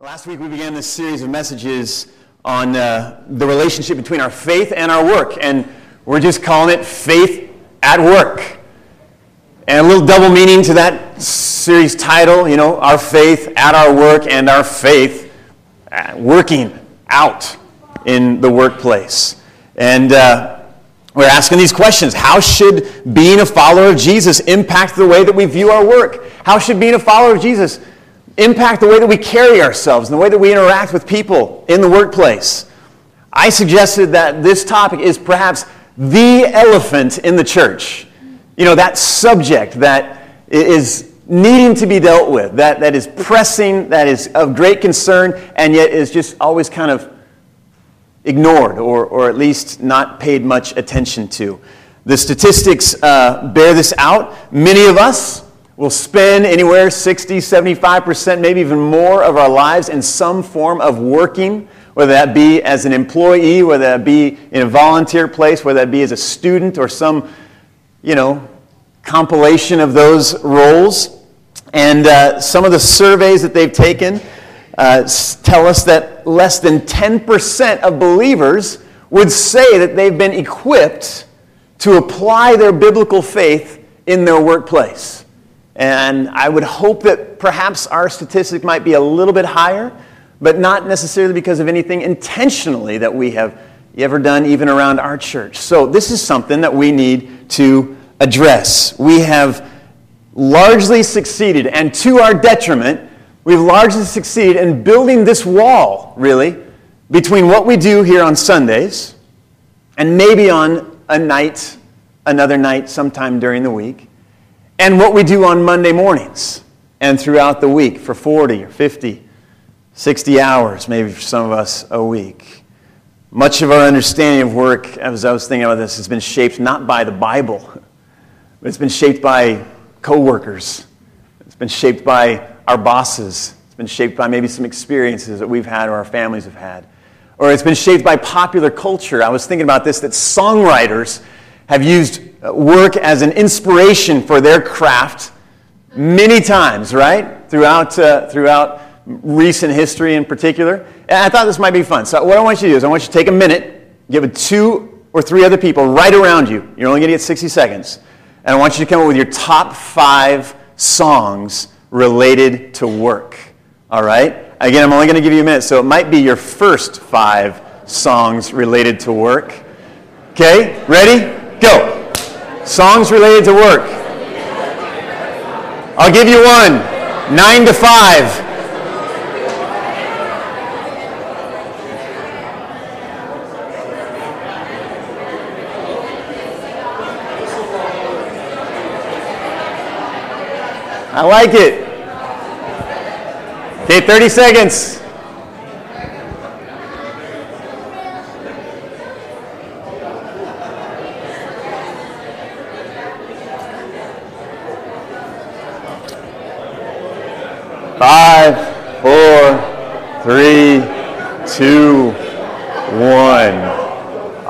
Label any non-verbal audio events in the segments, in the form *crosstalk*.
Last week we began this series of messages on uh, the relationship between our faith and our work, and we're just calling it Faith at Work. And a little double meaning to that series title, you know, our faith at our work and our faith working out in the workplace. And uh, we're asking these questions. How should being a follower of Jesus impact the way that we view our work? How should being a follower of Jesus impact the way that we carry ourselves and the way that we interact with people in the workplace? I suggested that this topic is perhaps the elephant in the church. You know, that subject that is needing to be dealt with, that, that is pressing, that is of great concern, and yet is just always kind of ignored or, or at least not paid much attention to. The statistics uh, bear this out. Many of us will spend anywhere 60, 75%, maybe even more of our lives in some form of working, whether that be as an employee, whether that be in a volunteer place, whether that be as a student or some, you know, compilation of those roles. And uh, some of the surveys that they've taken uh, tell us that less than 10% of believers would say that they've been equipped to apply their biblical faith in their workplace. And I would hope that perhaps our statistic might be a little bit higher, but not necessarily because of anything intentionally that we have ever done, even around our church. So, this is something that we need to address. We have largely succeeded, and to our detriment, We've largely succeeded in building this wall, really, between what we do here on Sundays and maybe on a night, another night sometime during the week, and what we do on Monday mornings and throughout the week for 40 or 50, 60 hours, maybe for some of us a week. Much of our understanding of work, as I was thinking about this, has been shaped not by the Bible, but it's been shaped by coworkers. It's been shaped by our bosses. It's been shaped by maybe some experiences that we've had or our families have had. Or it's been shaped by popular culture. I was thinking about this that songwriters have used work as an inspiration for their craft many times, right? Throughout, uh, throughout recent history in particular. And I thought this might be fun. So, what I want you to do is I want you to take a minute, give it two or three other people right around you. You're only going to get 60 seconds. And I want you to come up with your top five songs related to work. All right? Again, I'm only going to give you a minute, so it might be your first five songs related to work. Okay? Ready? Go. Songs related to work. I'll give you one. Nine to five. I like it. Okay, 30 seconds. Five, four, three, two, one.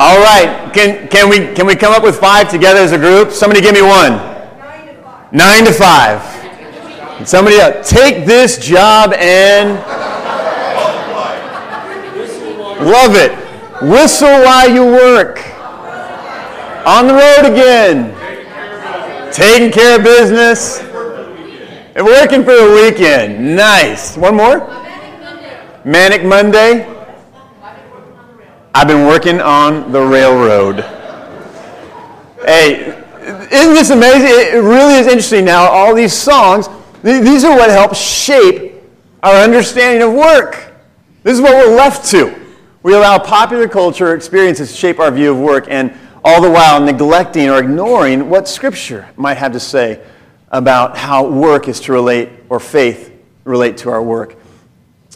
All right. Can, can, we, can we come up with five together as a group? Somebody give me one. Nine to five. Nine to five. Somebody else, take this job and love it. Whistle while you work. On the road again. Taking care of business. And working for the weekend. Nice. One more? Manic Monday. I've been working on the railroad. Hey, isn't this amazing? It really is interesting now. All these songs these are what help shape our understanding of work. This is what we're left to. We allow popular culture experiences to shape our view of work, and all the while neglecting or ignoring what Scripture might have to say about how work is to relate, or faith relate to our work.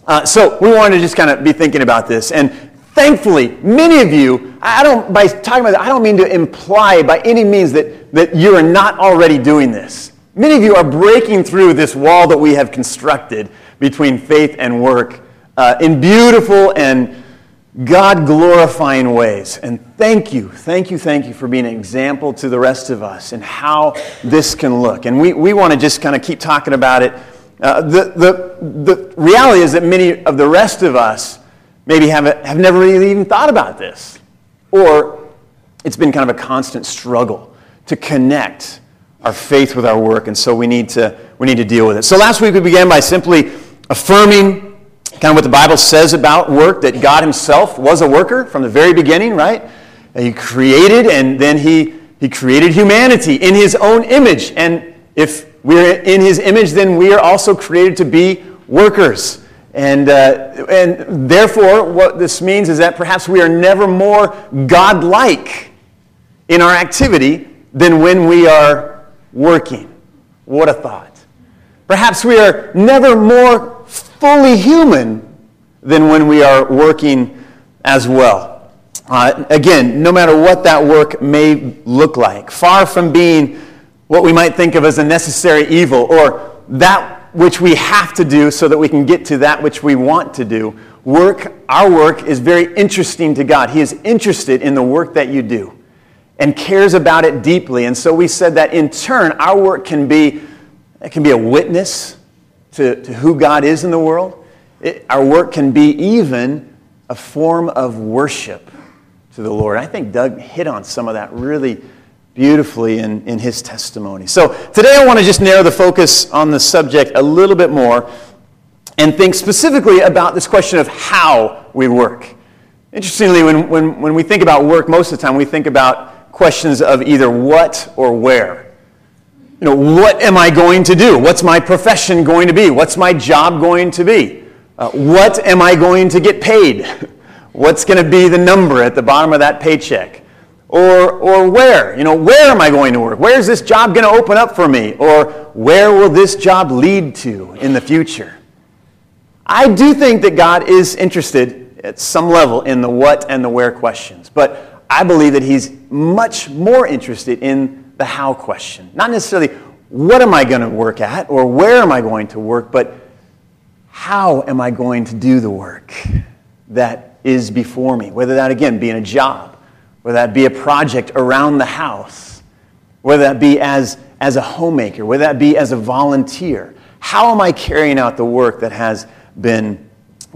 Uh, so we wanted to just kind of be thinking about this. And thankfully, many of you, I don't, by talking about that, I don't mean to imply by any means that, that you are not already doing this. Many of you are breaking through this wall that we have constructed between faith and work uh, in beautiful and God glorifying ways. And thank you, thank you, thank you for being an example to the rest of us and how this can look. And we, we want to just kind of keep talking about it Uh, the, the, the reality is that many of the rest of us maybe have, have never really even thought about this. Or it's been kind of a constant struggle to connect our faith with our work, and so we need to, we need to deal with it. So last week we began by simply affirming kind of what the Bible says about work, that God Himself was a worker from the very beginning, right? He created, and then He, he created humanity in His own image. And if we're in His image, then we are also created to be workers. And, uh, and therefore, what this means is that perhaps we are never more God-like in our activity than when we are working. What a thought. Perhaps we are never more fully human than when we are working as well. Uh, again, no matter what that work may look like, far from being what we might think of as a necessary evil or that which we have to do so that we can get to that which we want to do. Work, our work is very interesting to God. He is interested in the work that you do and cares about it deeply. And so we said that in turn, our work can be, it can be a witness to, to who God is in the world. It, our work can be even a form of worship to the Lord. I think Doug hit on some of that really beautifully in, in his testimony. So today I want to just narrow the focus on the subject a little bit more and think specifically about this question of how we work. Interestingly, when, when, when we think about work, most of the time we think about questions of either what or where. You know, what am I going to do? What's my profession going to be? What's my job going to be? Uh, what am I going to get paid? *laughs* What's going to be the number at the bottom of that paycheck? Or, or where? You know, where am I going to work? Where is this job going to open up for me? Or where will this job lead to in the future? I do think that God is interested at some level in the what and the where questions, but I believe that He's much more interested in the how question. Not necessarily what am I going to work at or where am I going to work, but how am I going to do the work that is before me? Whether that, again, be in a job whether that be a project around the house, whether that be as, as a homemaker, whether that be as a volunteer. How am I carrying out the work that has been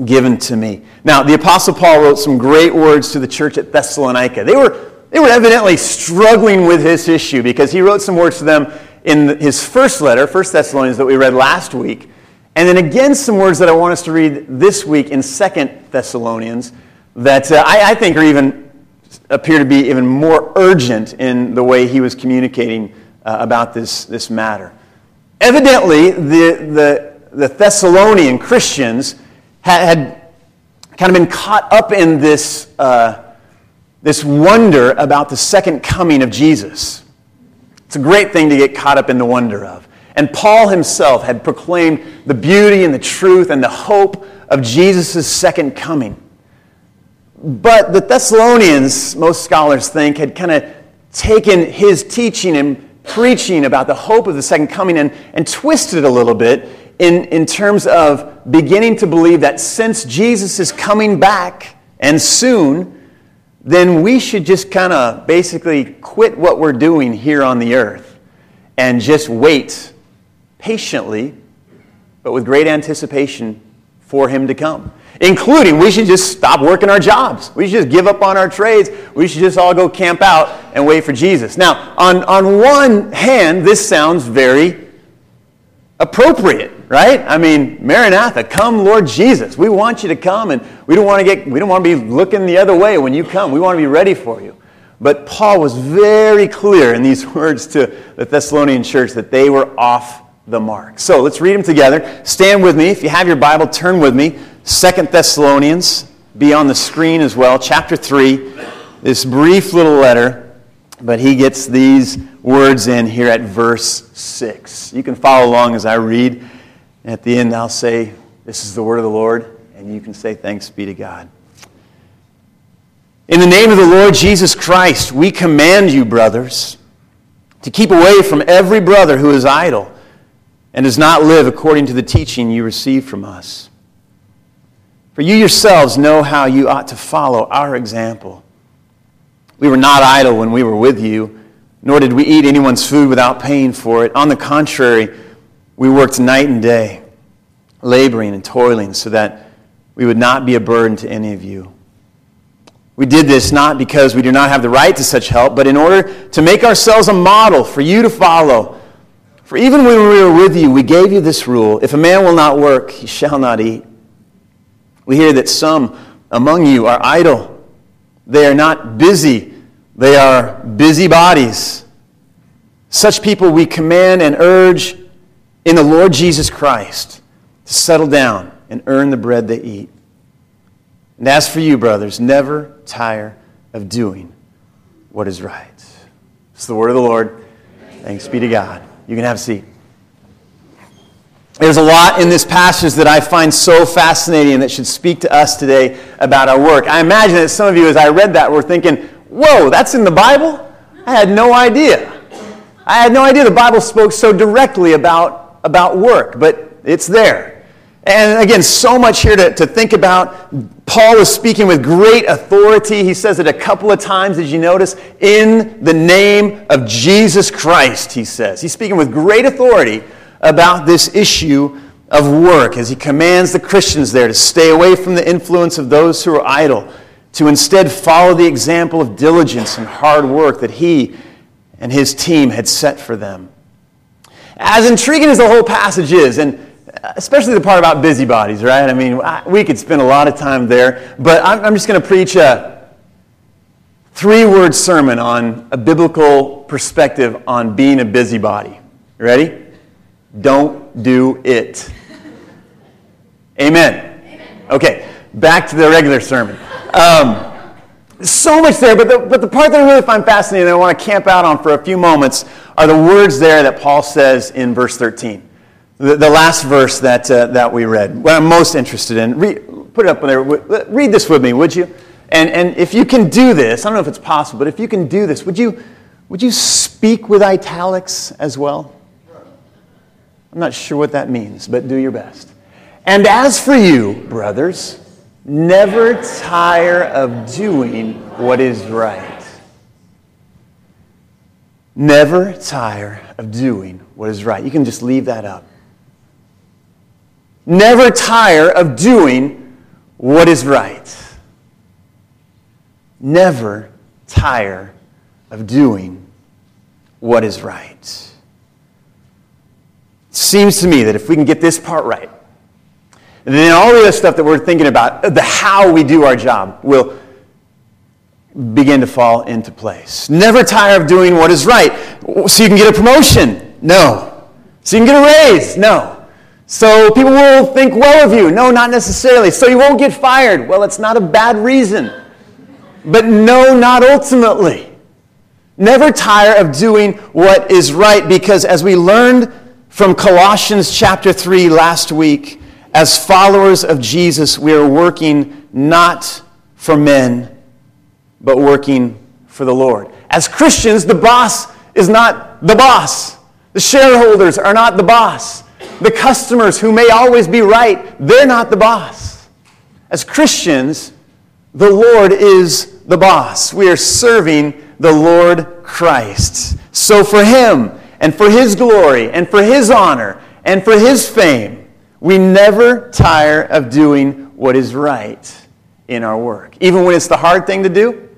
given to me? Now, the Apostle Paul wrote some great words to the church at Thessalonica. They were, they were evidently struggling with this issue because he wrote some words to them in his first letter, 1 Thessalonians, that we read last week. And then again, some words that I want us to read this week in 2 Thessalonians that uh, I, I think are even appear to be even more urgent in the way he was communicating uh, about this, this matter. Evidently, the, the, the Thessalonian Christians had, had, kind of been caught up in this, uh, this wonder about the second coming of Jesus. It's a great thing to get caught up in the wonder of. And Paul himself had proclaimed the beauty and the truth and the hope of Jesus' second coming. But the Thessalonians, most scholars think, had kind of taken his teaching and preaching about the hope of the second coming and, and twisted it a little bit in, in terms of beginning to believe that since Jesus is coming back and soon, then we should just kind of basically quit what we're doing here on the earth and just wait patiently, but with great anticipation for him to come including we should just stop working our jobs. We should just give up on our trades. We should just all go camp out and wait for Jesus. Now, on, on one hand, this sounds very appropriate, right? I mean, Maranatha, come Lord Jesus. We want you to come and we don't want to get we don't want to be looking the other way when you come. We want to be ready for you. But Paul was very clear in these *laughs* words to the Thessalonian church that they were off the mark. So let's read them together. Stand with me. If you have your Bible, turn with me Second Thessalonians, be on the screen as well, chapter 3, this brief little letter, but he gets these words in here at verse 6. You can follow along as I read. At the end, I'll say, This is the word of the Lord, and you can say, Thanks be to God. In the name of the Lord Jesus Christ, we command you, brothers, to keep away from every brother who is idle and does not live according to the teaching you received from us. For you yourselves know how you ought to follow our example. We were not idle when we were with you, nor did we eat anyone's food without paying for it. On the contrary, we worked night and day, laboring and toiling so that we would not be a burden to any of you. We did this not because we do not have the right to such help, but in order to make ourselves a model for you to follow. For even when we were with you, we gave you this rule if a man will not work, he shall not eat. We hear that some among you are idle. They are not busy, they are busybodies. Such people we command and urge in the Lord Jesus Christ to settle down and earn the bread they eat. And as for you, brothers, never tire of doing what is right. It's the word of the Lord. Thanks be to God. You can have a seat. There's a lot in this passage that I find so fascinating that should speak to us today about our work. I imagine that some of you, as I read that, were thinking, whoa, that's in the Bible? I had no idea. I had no idea the Bible spoke so directly about, about work, but it's there. And again, so much here to, to think about. Paul is speaking with great authority. He says it a couple of times, did you notice? In the name of Jesus Christ, he says. He's speaking with great authority about this issue of work as he commands the Christians there to stay away from the influence of those who are idle, to instead follow the example of diligence and hard work that he and his team had set for them. As intriguing as the whole passage is, and especially the part about busybodies, right? I mean, we could spend a lot of time there, but I'm, just going to preach a three word sermon on a biblical perspective on being a busybody. You ready? Don't do it. Amen. Amen. Okay, back to the regular sermon. Um, so much there, but the, but the part that I really find fascinating and I want to camp out on for a few moments are the words there that Paul says in verse 13. The, the last verse that, uh, that we read, what I'm most interested in, read, put it up there. Read this with me, would you? And, and if you can do this, I don't know if it's possible, but if you can do this, would you, would you speak with italics as well? I'm not sure what that means, but do your best. And as for you, brothers, never tire of doing what is right. Never tire of doing what is right. You can just leave that up. Never tire of doing what is right. Never tire of doing what is right. It seems to me that if we can get this part right, then all the other stuff that we're thinking about, the how we do our job, will begin to fall into place. Never tire of doing what is right. So you can get a promotion? No. So you can get a raise? No. So people will think well of you. No, not necessarily. So you won't get fired. Well, it's not a bad reason. But no, not ultimately. Never tire of doing what is right because as we learned from Colossians chapter 3 last week, as followers of Jesus, we are working not for men, but working for the Lord. As Christians, the boss is not the boss. The shareholders are not the boss. The customers who may always be right, they're not the boss. As Christians, the Lord is the boss. We are serving the Lord Christ. So for Him and for His glory and for His honor and for His fame, we never tire of doing what is right in our work. Even when it's the hard thing to do,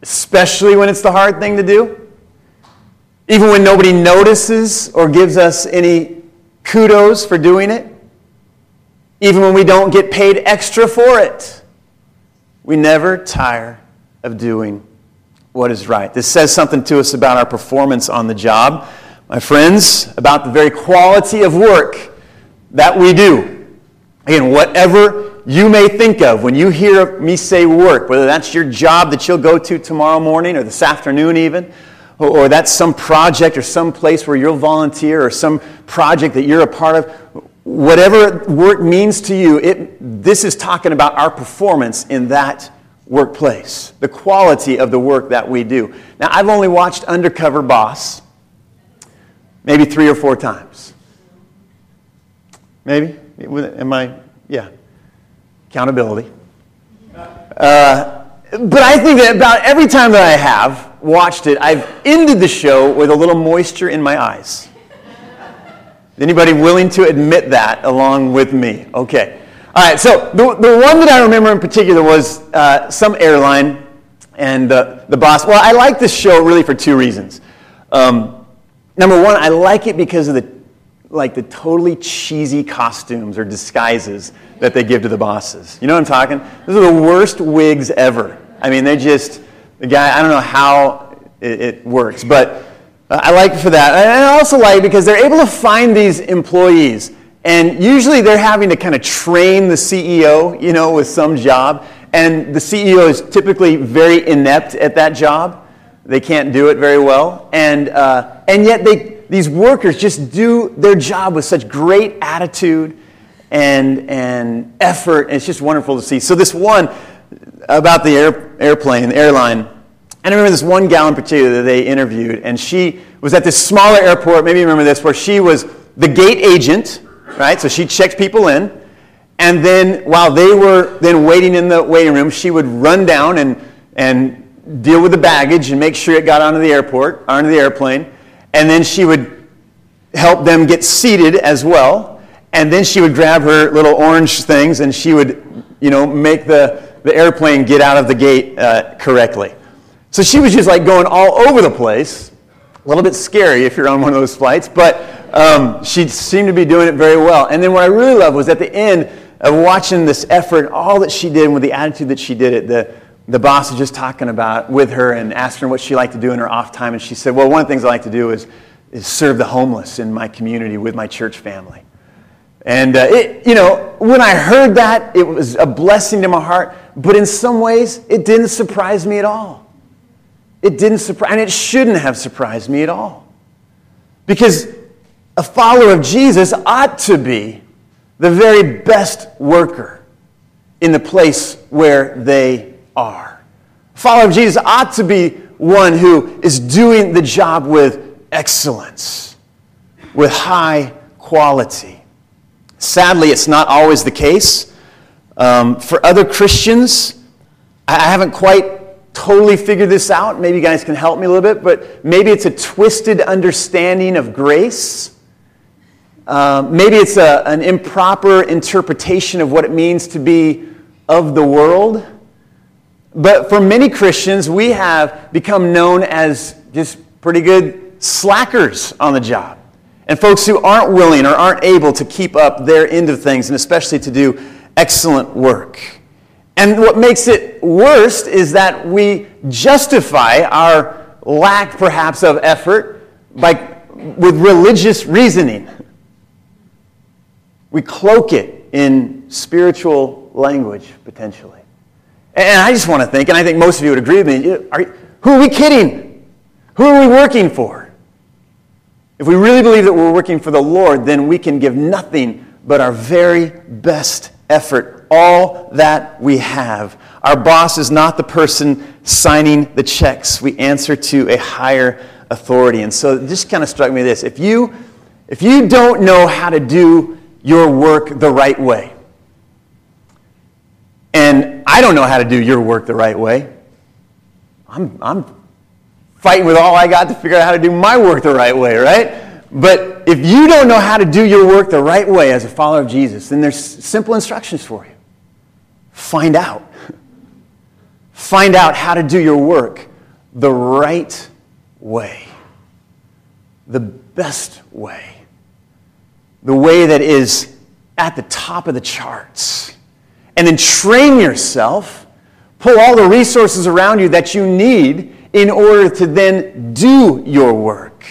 especially when it's the hard thing to do. Even when nobody notices or gives us any kudos for doing it, even when we don't get paid extra for it, we never tire of doing what is right. This says something to us about our performance on the job, my friends, about the very quality of work that we do. Again, whatever you may think of when you hear me say work, whether that's your job that you'll go to tomorrow morning or this afternoon, even or, or that's some project or some place where you'll volunteer or some project that you're a part of, whatever work means to you, it, this is talking about our performance in that workplace, the quality of the work that we do. Now, I've only watched Undercover Boss maybe three or four times. Maybe? Am I? Yeah. Accountability. Uh, but I think that about every time that I have, watched it, I've ended the show with a little moisture in my eyes. Anybody willing to admit that along with me? Okay. All right, so the, the one that I remember in particular was uh, some airline and uh, the boss. Well, I like this show really for two reasons. Um, number one, I like it because of the like the totally cheesy costumes or disguises that they give to the bosses. You know what I'm talking? Those are the worst wigs ever. I mean, they just the guy. I don't know how it, it works, but I like it for that. And I also like because they're able to find these employees. And usually they're having to kind of train the CEO, you know, with some job. And the CEO is typically very inept at that job. They can't do it very well. And, uh, and yet they, these workers just do their job with such great attitude and, and effort. And it's just wonderful to see. So, this one about the air, airplane, the airline, and I remember this one gal in particular that they interviewed, and she was at this smaller airport, maybe you remember this, where she was the gate agent, right? So she checked people in. And then while they were then waiting in the waiting room, she would run down and, and deal with the baggage and make sure it got onto the airport, onto the airplane. And then she would help them get seated as well. And then she would grab her little orange things and she would, you know, make the, the airplane get out of the gate uh, correctly. So she was just like going all over the place. A little bit scary if you're on one of those flights, but um, she seemed to be doing it very well. And then what I really loved was at the end of watching this effort, all that she did, with the attitude that she did it, the, the boss was just talking about with her and asking her what she liked to do in her off time. And she said, Well, one of the things I like to do is, is serve the homeless in my community with my church family. And, uh, it, you know, when I heard that, it was a blessing to my heart, but in some ways, it didn't surprise me at all. It didn't surprise, and it shouldn't have surprised me at all. Because a follower of Jesus ought to be the very best worker in the place where they are. A follower of Jesus ought to be one who is doing the job with excellence, with high quality. Sadly, it's not always the case. Um, for other Christians, I haven't quite totally figured this out. Maybe you guys can help me a little bit, but maybe it's a twisted understanding of grace. Uh, maybe it's a, an improper interpretation of what it means to be of the world. But for many Christians, we have become known as just pretty good slackers on the job. And folks who aren't willing or aren't able to keep up their end of things, and especially to do excellent work. And what makes it worst is that we justify our lack, perhaps, of effort by, with religious reasoning. We cloak it in spiritual language, potentially. And I just want to think, and I think most of you would agree with me, are, who are we kidding? Who are we working for? If we really believe that we're working for the Lord, then we can give nothing but our very best effort all that we have. Our boss is not the person signing the checks. We answer to a higher authority. And so just kind of struck me this. If you, if you don't know how to do your work the right way, and I don't know how to do your work the right way, I'm, I'm fighting with all I got to figure out how to do my work the right way, right? But if you don't know how to do your work the right way as a follower of Jesus, then there's simple instructions for you. Find out. Find out how to do your work the right way, the best way, the way that is at the top of the charts. And then train yourself, pull all the resources around you that you need in order to then do your work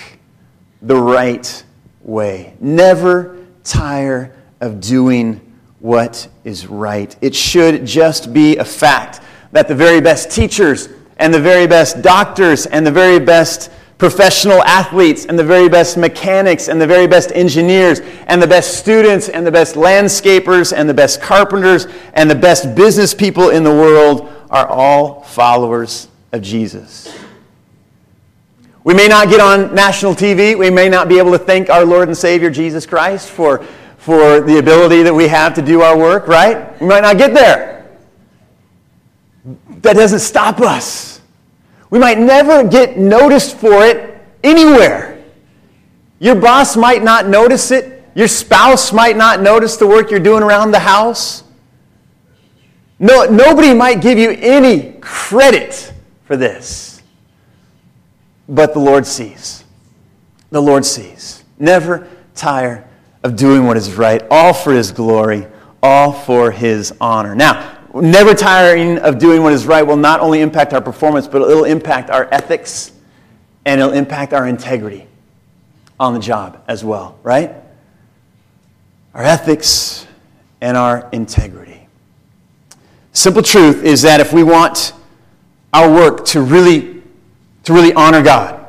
the right way. Never tire of doing what is right. It should just be a fact that the very best teachers and the very best doctors and the very best professional athletes and the very best mechanics and the very best engineers and the best students and the best landscapers and the best carpenters and the best business people in the world are all followers of Jesus. We may not get on national TV. We may not be able to thank our Lord and Savior Jesus Christ for for the ability that we have to do our work, right? We might not get there. That doesn't stop us. We might never get noticed for it anywhere. Your boss might not notice it. Your spouse might not notice the work you're doing around the house. No, nobody might give you any credit for this. But the Lord sees. The Lord sees. Never tire of doing what is right, all for His glory, all for His honor. Now, never tiring of doing what is right will not only impact our performance, but it'll impact our ethics and it'll impact our integrity on the job as well, right? Our ethics and our integrity. Simple truth is that if we want our work to really, to really honor God,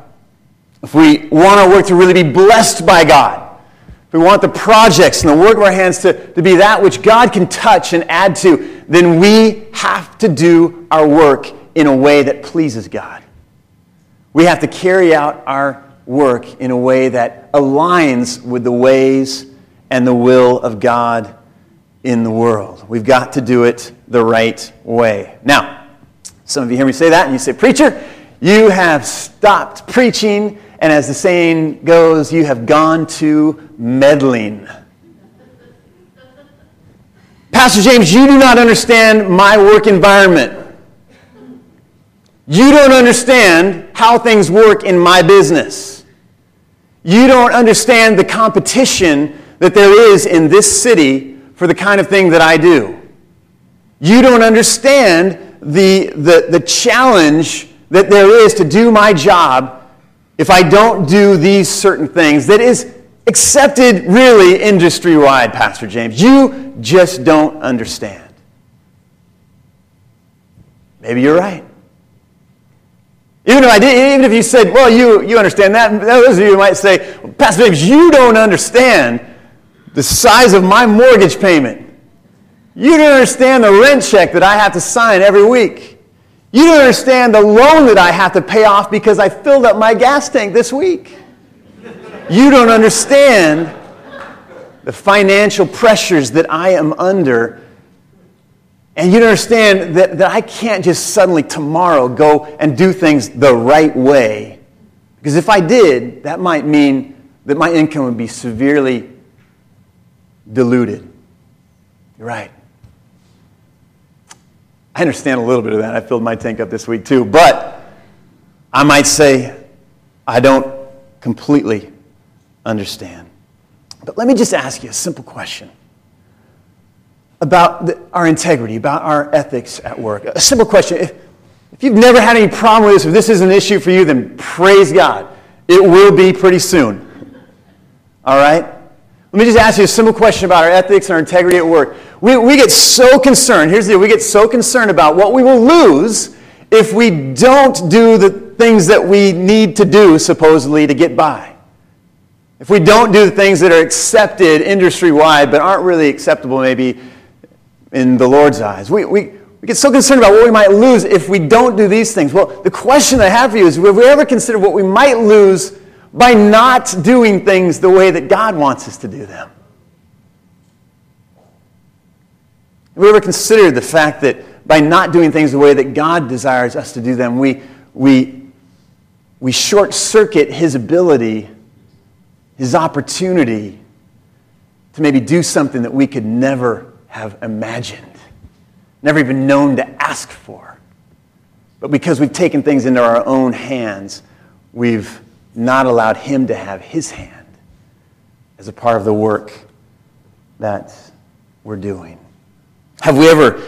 if we want our work to really be blessed by God, if we want the projects and the work of our hands to, to be that which God can touch and add to, then we have to do our work in a way that pleases God. We have to carry out our work in a way that aligns with the ways and the will of God in the world. We've got to do it the right way. Now, some of you hear me say that and you say, Preacher, you have stopped preaching, and as the saying goes, you have gone to meddling. Pastor James, you do not understand my work environment. You don't understand how things work in my business. You don't understand the competition that there is in this city for the kind of thing that I do. You don't understand the, the, the challenge that there is to do my job if I don't do these certain things that is accepted really industry wide, Pastor James. You just don't understand. Maybe you're right. Even if I did, even if you said, well, you, you understand that, those of you might say, Pastor James, you don't understand the size of my mortgage payment. You don't understand the rent check that I have to sign every week. You don't understand the loan that I have to pay off because I filled up my gas tank this week. You don't understand the financial pressures that I am under and you understand that, that I can't just suddenly tomorrow go and do things the right way. Because if I did, that might mean that my income would be severely diluted. You're right. I understand a little bit of that. I filled my tank up this week too. But I might say I don't completely understand. But let me just ask you a simple question about the, our integrity, about our ethics at work. A simple question. If, if you've never had any problem with this, if this is an issue for you, then praise God. It will be pretty soon. All right? Let me just ask you a simple question about our ethics and our integrity at work. We, we get so concerned, here's the deal, we get so concerned about what we will lose if we don't do the things that we need to do, supposedly, to get by. If we don't do the things that are accepted industry wide but aren't really acceptable, maybe in the Lord's eyes. We, we, we get so concerned about what we might lose if we don't do these things. Well, the question I have for you is have we ever considered what we might lose by not doing things the way that God wants us to do them? Have we ever considered the fact that by not doing things the way that God desires us to do them, we, we, we short circuit His ability, His opportunity to maybe do something that we could never have imagined, never even known to ask for. But because we've taken things into our own hands, we've not allowed Him to have His hand as a part of the work that we're doing. Have we ever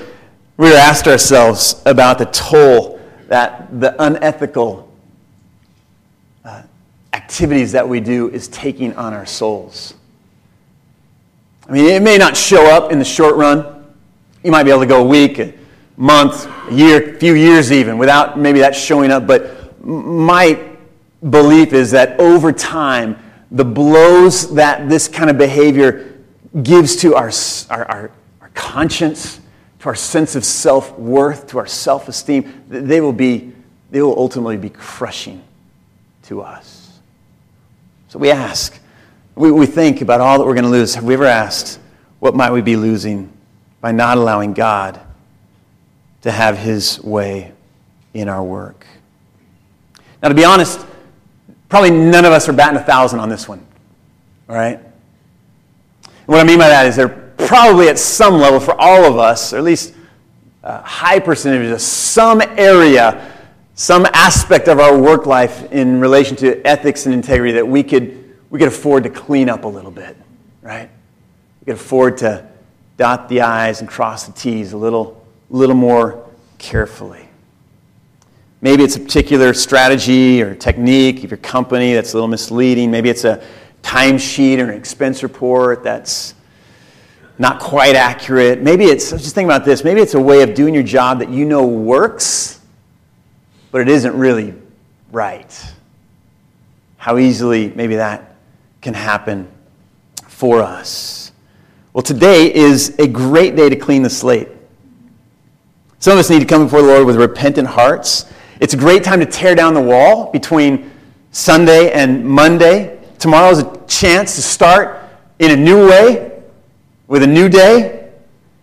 really asked ourselves about the toll that the unethical activities that we do is taking on our souls? I mean, it may not show up in the short run. You might be able to go a week, a month, a year, a few years even, without maybe that showing up. But my belief is that over time, the blows that this kind of behavior gives to our, our, our, our conscience, to our sense of self worth, to our self esteem, they will, be, they will ultimately be crushing to us. So we ask, we, we think about all that we're going to lose. Have we ever asked, what might we be losing by not allowing God to have his way in our work? Now, to be honest, probably none of us are batting a thousand on this one. All right? And what I mean by that is there probably at some level for all of us, or at least a high percentage of some area, some aspect of our work life in relation to ethics and integrity that we could, we could afford to clean up a little bit, right? We could afford to dot the I's and cross the T's a little, little more carefully. Maybe it's a particular strategy or technique of your company that's a little misleading. Maybe it's a timesheet or an expense report that's not quite accurate. Maybe it's, just think about this, maybe it's a way of doing your job that you know works, but it isn't really right. How easily maybe that can happen for us. Well, today is a great day to clean the slate. Some of us need to come before the Lord with repentant hearts. It's a great time to tear down the wall between Sunday and Monday. Tomorrow is a chance to start in a new way with a new day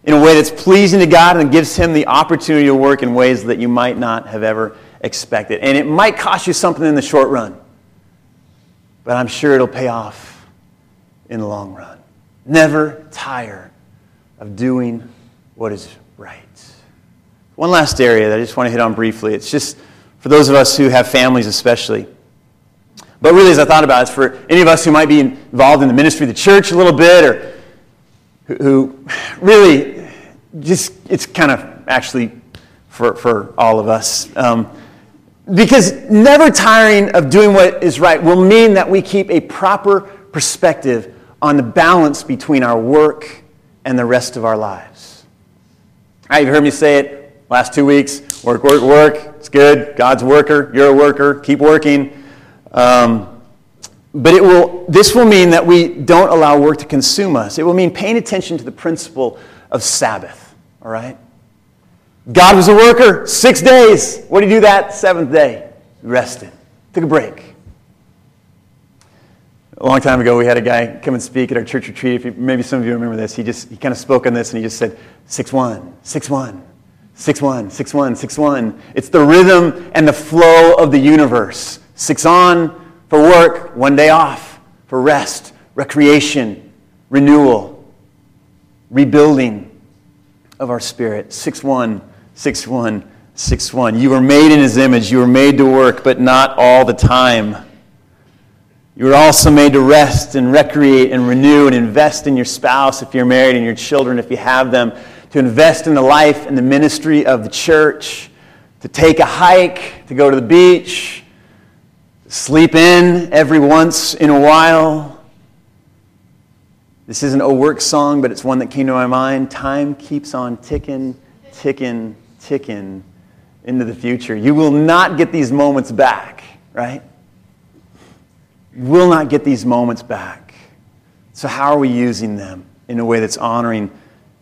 in a way that's pleasing to God and gives Him the opportunity to work in ways that you might not have ever expected. And it might cost you something in the short run, but I'm sure it'll pay off in the long run. Never tire of doing what is right. One last area that I just want to hit on briefly. It's just for those of us who have families, especially. But really, as I thought about it, it's for any of us who might be involved in the ministry of the church a little bit or who really just, it's kind of actually for, for all of us. Um, because never tiring of doing what is right will mean that we keep a proper perspective on the balance between our work and the rest of our lives. All right, you've heard me say it last two weeks work, work, work. It's good. God's worker. You're a worker. Keep working. Um, but it will, this will mean that we don't allow work to consume us. It will mean paying attention to the principle of Sabbath, all right? God was a worker, six days. What did he do that seventh day? Rested, took a break. A long time ago, we had a guy come and speak at our church retreat. If you, maybe some of you remember this. He just he kind of spoke on this and he just said, 6 1, 6 1, 6 1, 6 1, 6 1. It's the rhythm and the flow of the universe. Six on, for work, one day off. For rest, recreation, renewal, rebuilding of our spirit. 6 1, 6 1, 6 1. You were made in his image. You were made to work, but not all the time. You were also made to rest and recreate and renew and invest in your spouse if you're married and your children if you have them, to invest in the life and the ministry of the church, to take a hike, to go to the beach, sleep in every once in a while. This isn't a work song, but it's one that came to my mind. Time keeps on ticking, ticking, ticking into the future. You will not get these moments back, right? You will not get these moments back. So, how are we using them in a way that's honoring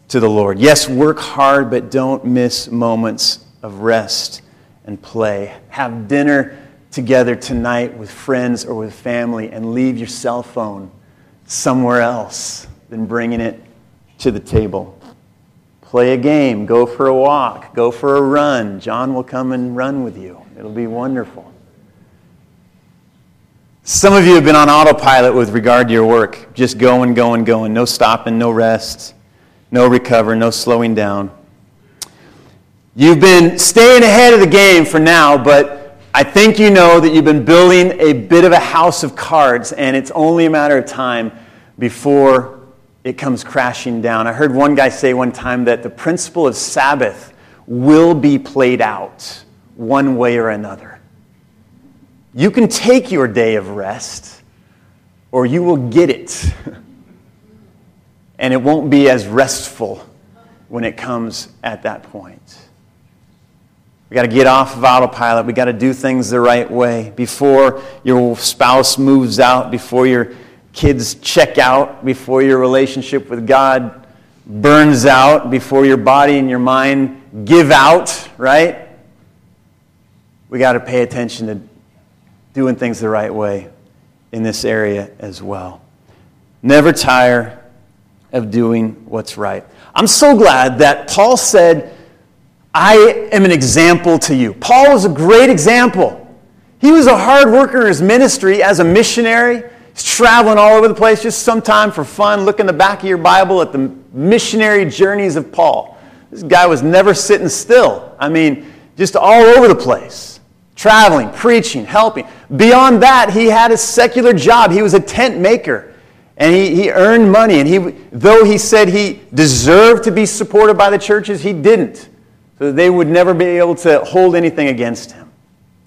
to the Lord? Yes, work hard, but don't miss moments of rest and play. Have dinner together tonight with friends or with family and leave your cell phone somewhere else than bringing it to the table. Play a game, go for a walk, go for a run. John will come and run with you. It'll be wonderful. Some of you have been on autopilot with regard to your work, just going, going, going, no stopping, no rest, no recover, no slowing down. You've been staying ahead of the game for now, but I think you know that you've been building a bit of a house of cards, and it's only a matter of time before it comes crashing down. I heard one guy say one time that the principle of Sabbath will be played out one way or another. You can take your day of rest, or you will get it. *laughs* and it won't be as restful when it comes at that point. We got to get off of autopilot. We got to do things the right way before your spouse moves out, before your kids check out, before your relationship with God burns out, before your body and your mind give out, right? We got to pay attention to doing things the right way in this area as well. Never tire of doing what's right. I'm so glad that Paul said, I am an example to you. Paul was a great example. He was a hard worker in his ministry as a missionary. He's traveling all over the place, just some time for fun. Look in the back of your Bible at the missionary journeys of Paul. This guy was never sitting still. I mean, just all over the place, traveling, preaching, helping. Beyond that, he had a secular job. He was a tent maker. And he, he earned money. And he, though he said he deserved to be supported by the churches, he didn't. So they would never be able to hold anything against him.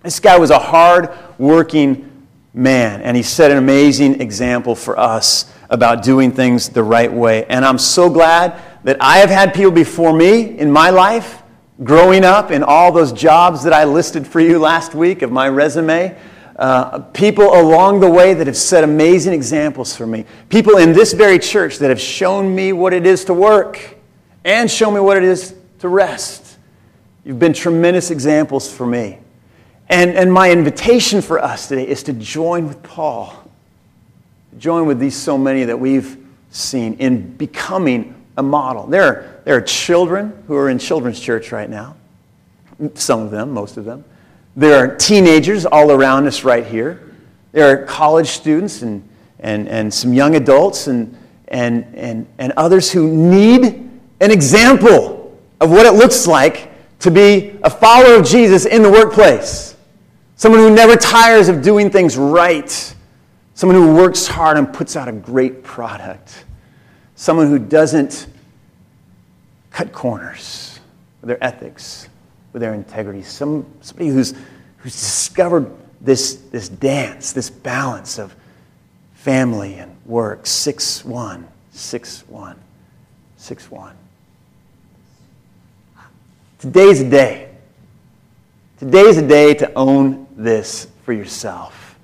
This guy was a hard working man. And he set an amazing example for us about doing things the right way. And I'm so glad that I have had people before me in my life, growing up in all those jobs that I listed for you last week of my resume. Uh, people along the way that have set amazing examples for me. People in this very church that have shown me what it is to work and shown me what it is to rest. You've been tremendous examples for me. And, and my invitation for us today is to join with Paul, join with these so many that we've seen in becoming a model. There are, there are children who are in children's church right now, some of them, most of them. There are teenagers all around us right here. There are college students and, and, and some young adults and, and, and, and others who need an example of what it looks like to be a follower of Jesus in the workplace. Someone who never tires of doing things right. Someone who works hard and puts out a great product. Someone who doesn't cut corners with their ethics, with their integrity. Some, somebody who's, who's discovered this, this dance, this balance of family and work. 6 1, 6 6 1. Today's a day. Today's a day to own this for yourself.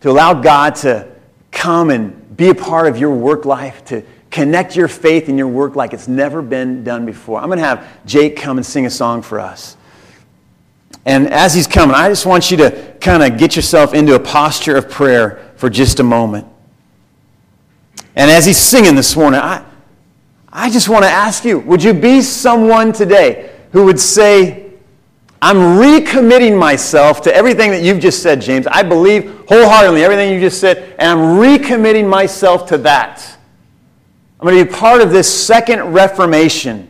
To allow God to come and be a part of your work life, to connect your faith in your work like it's never been done before. I'm going to have Jake come and sing a song for us. And as he's coming, I just want you to kind of get yourself into a posture of prayer for just a moment. And as he's singing this morning, I, I just want to ask you would you be someone today who would say, I'm recommitting myself to everything that you've just said, James. I believe wholeheartedly everything you just said, and I'm recommitting myself to that. I'm going to be part of this second reformation,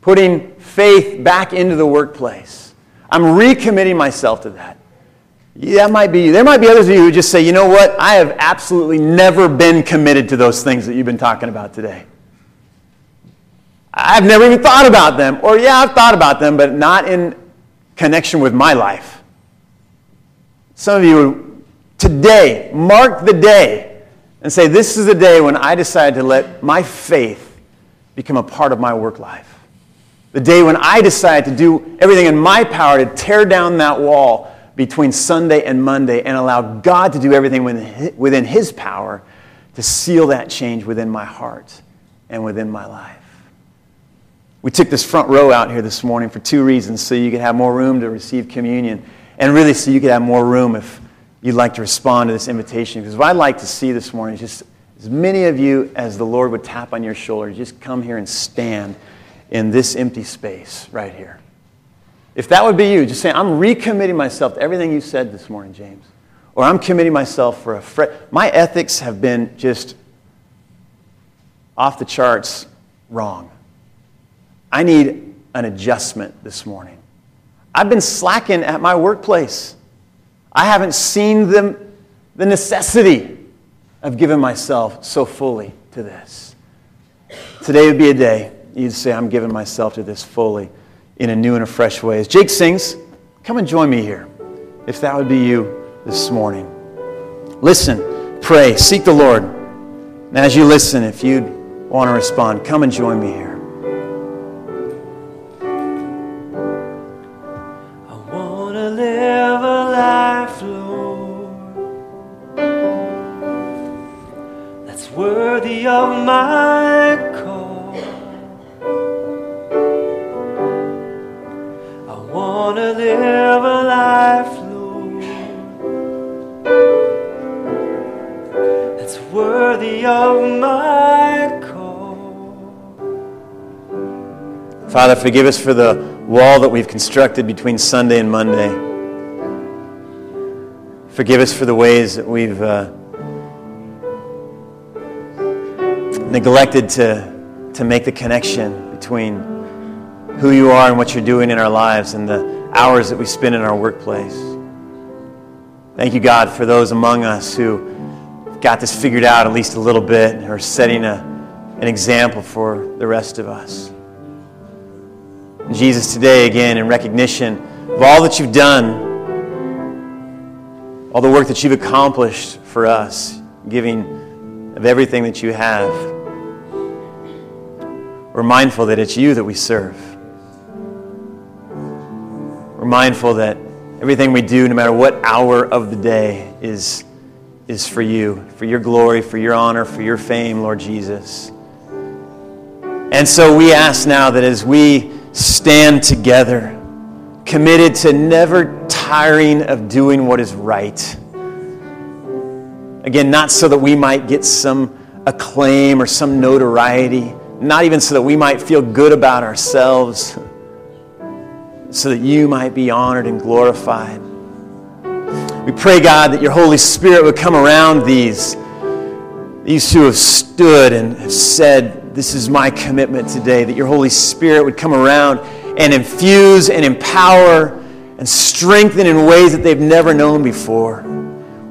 putting faith back into the workplace. I'm recommitting myself to that. Yeah, that might be. There might be others of you who just say, you know what? I have absolutely never been committed to those things that you've been talking about today. I've never even thought about them. Or, yeah, I've thought about them, but not in connection with my life. Some of you, today, mark the day and say, This is the day when I decide to let my faith become a part of my work life. The day when I decide to do everything in my power to tear down that wall between Sunday and Monday and allow God to do everything within His power to seal that change within my heart and within my life. We took this front row out here this morning for two reasons so you could have more room to receive communion, and really so you could have more room if you'd like to respond to this invitation. Because what I'd like to see this morning is just as many of you as the Lord would tap on your shoulder, just come here and stand in this empty space right here. If that would be you, just say, I'm recommitting myself to everything you said this morning, James. Or I'm committing myself for a fresh. My ethics have been just off the charts wrong. I need an adjustment this morning. I've been slacking at my workplace. I haven't seen the, the necessity of giving myself so fully to this. Today would be a day you'd say, I'm giving myself to this fully in a new and a fresh way. As Jake sings, come and join me here, if that would be you this morning. Listen, pray, seek the Lord. And as you listen, if you'd want to respond, come and join me here. Father, forgive us for the wall that we've constructed between Sunday and Monday. Forgive us for the ways that we've uh, neglected to, to make the connection between who you are and what you're doing in our lives and the hours that we spend in our workplace. Thank you, God, for those among us who got this figured out at least a little bit or setting a, an example for the rest of us. Jesus, today, again, in recognition of all that you've done, all the work that you've accomplished for us, giving of everything that you have, we're mindful that it's you that we serve. We're mindful that everything we do, no matter what hour of the day, is, is for you, for your glory, for your honor, for your fame, Lord Jesus. And so we ask now that as we stand together, committed to never tiring of doing what is right. Again, not so that we might get some acclaim or some notoriety, not even so that we might feel good about ourselves, so that you might be honored and glorified. We pray, God, that your Holy Spirit would come around these, these who have stood and have said, This is my commitment today, that your Holy Spirit would come around and infuse and empower and strengthen in ways that they've never known before.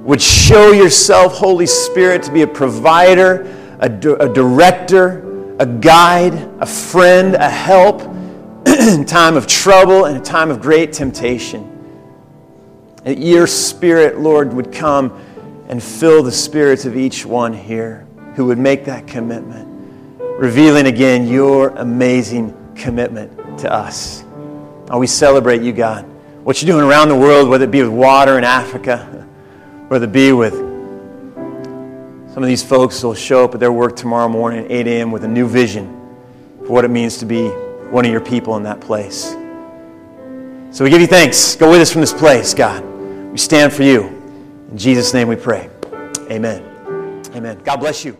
Would show yourself, Holy Spirit, to be a provider, a, a director, a guide, a friend, a help *clears throat* in time of trouble and a time of great temptation. That your spirit, Lord, would come and fill the spirits of each one here who would make that commitment, revealing again your amazing commitment to us. Oh, we celebrate you, God. What you're doing around the world, whether it be with water in Africa, *laughs* whether it be with some of these folks will show up at their work tomorrow morning at 8 a.m. with a new vision for what it means to be one of your people in that place. So we give you thanks. Go with us from this place, God. We stand for you. In Jesus' name we pray. Amen. Amen. God bless you.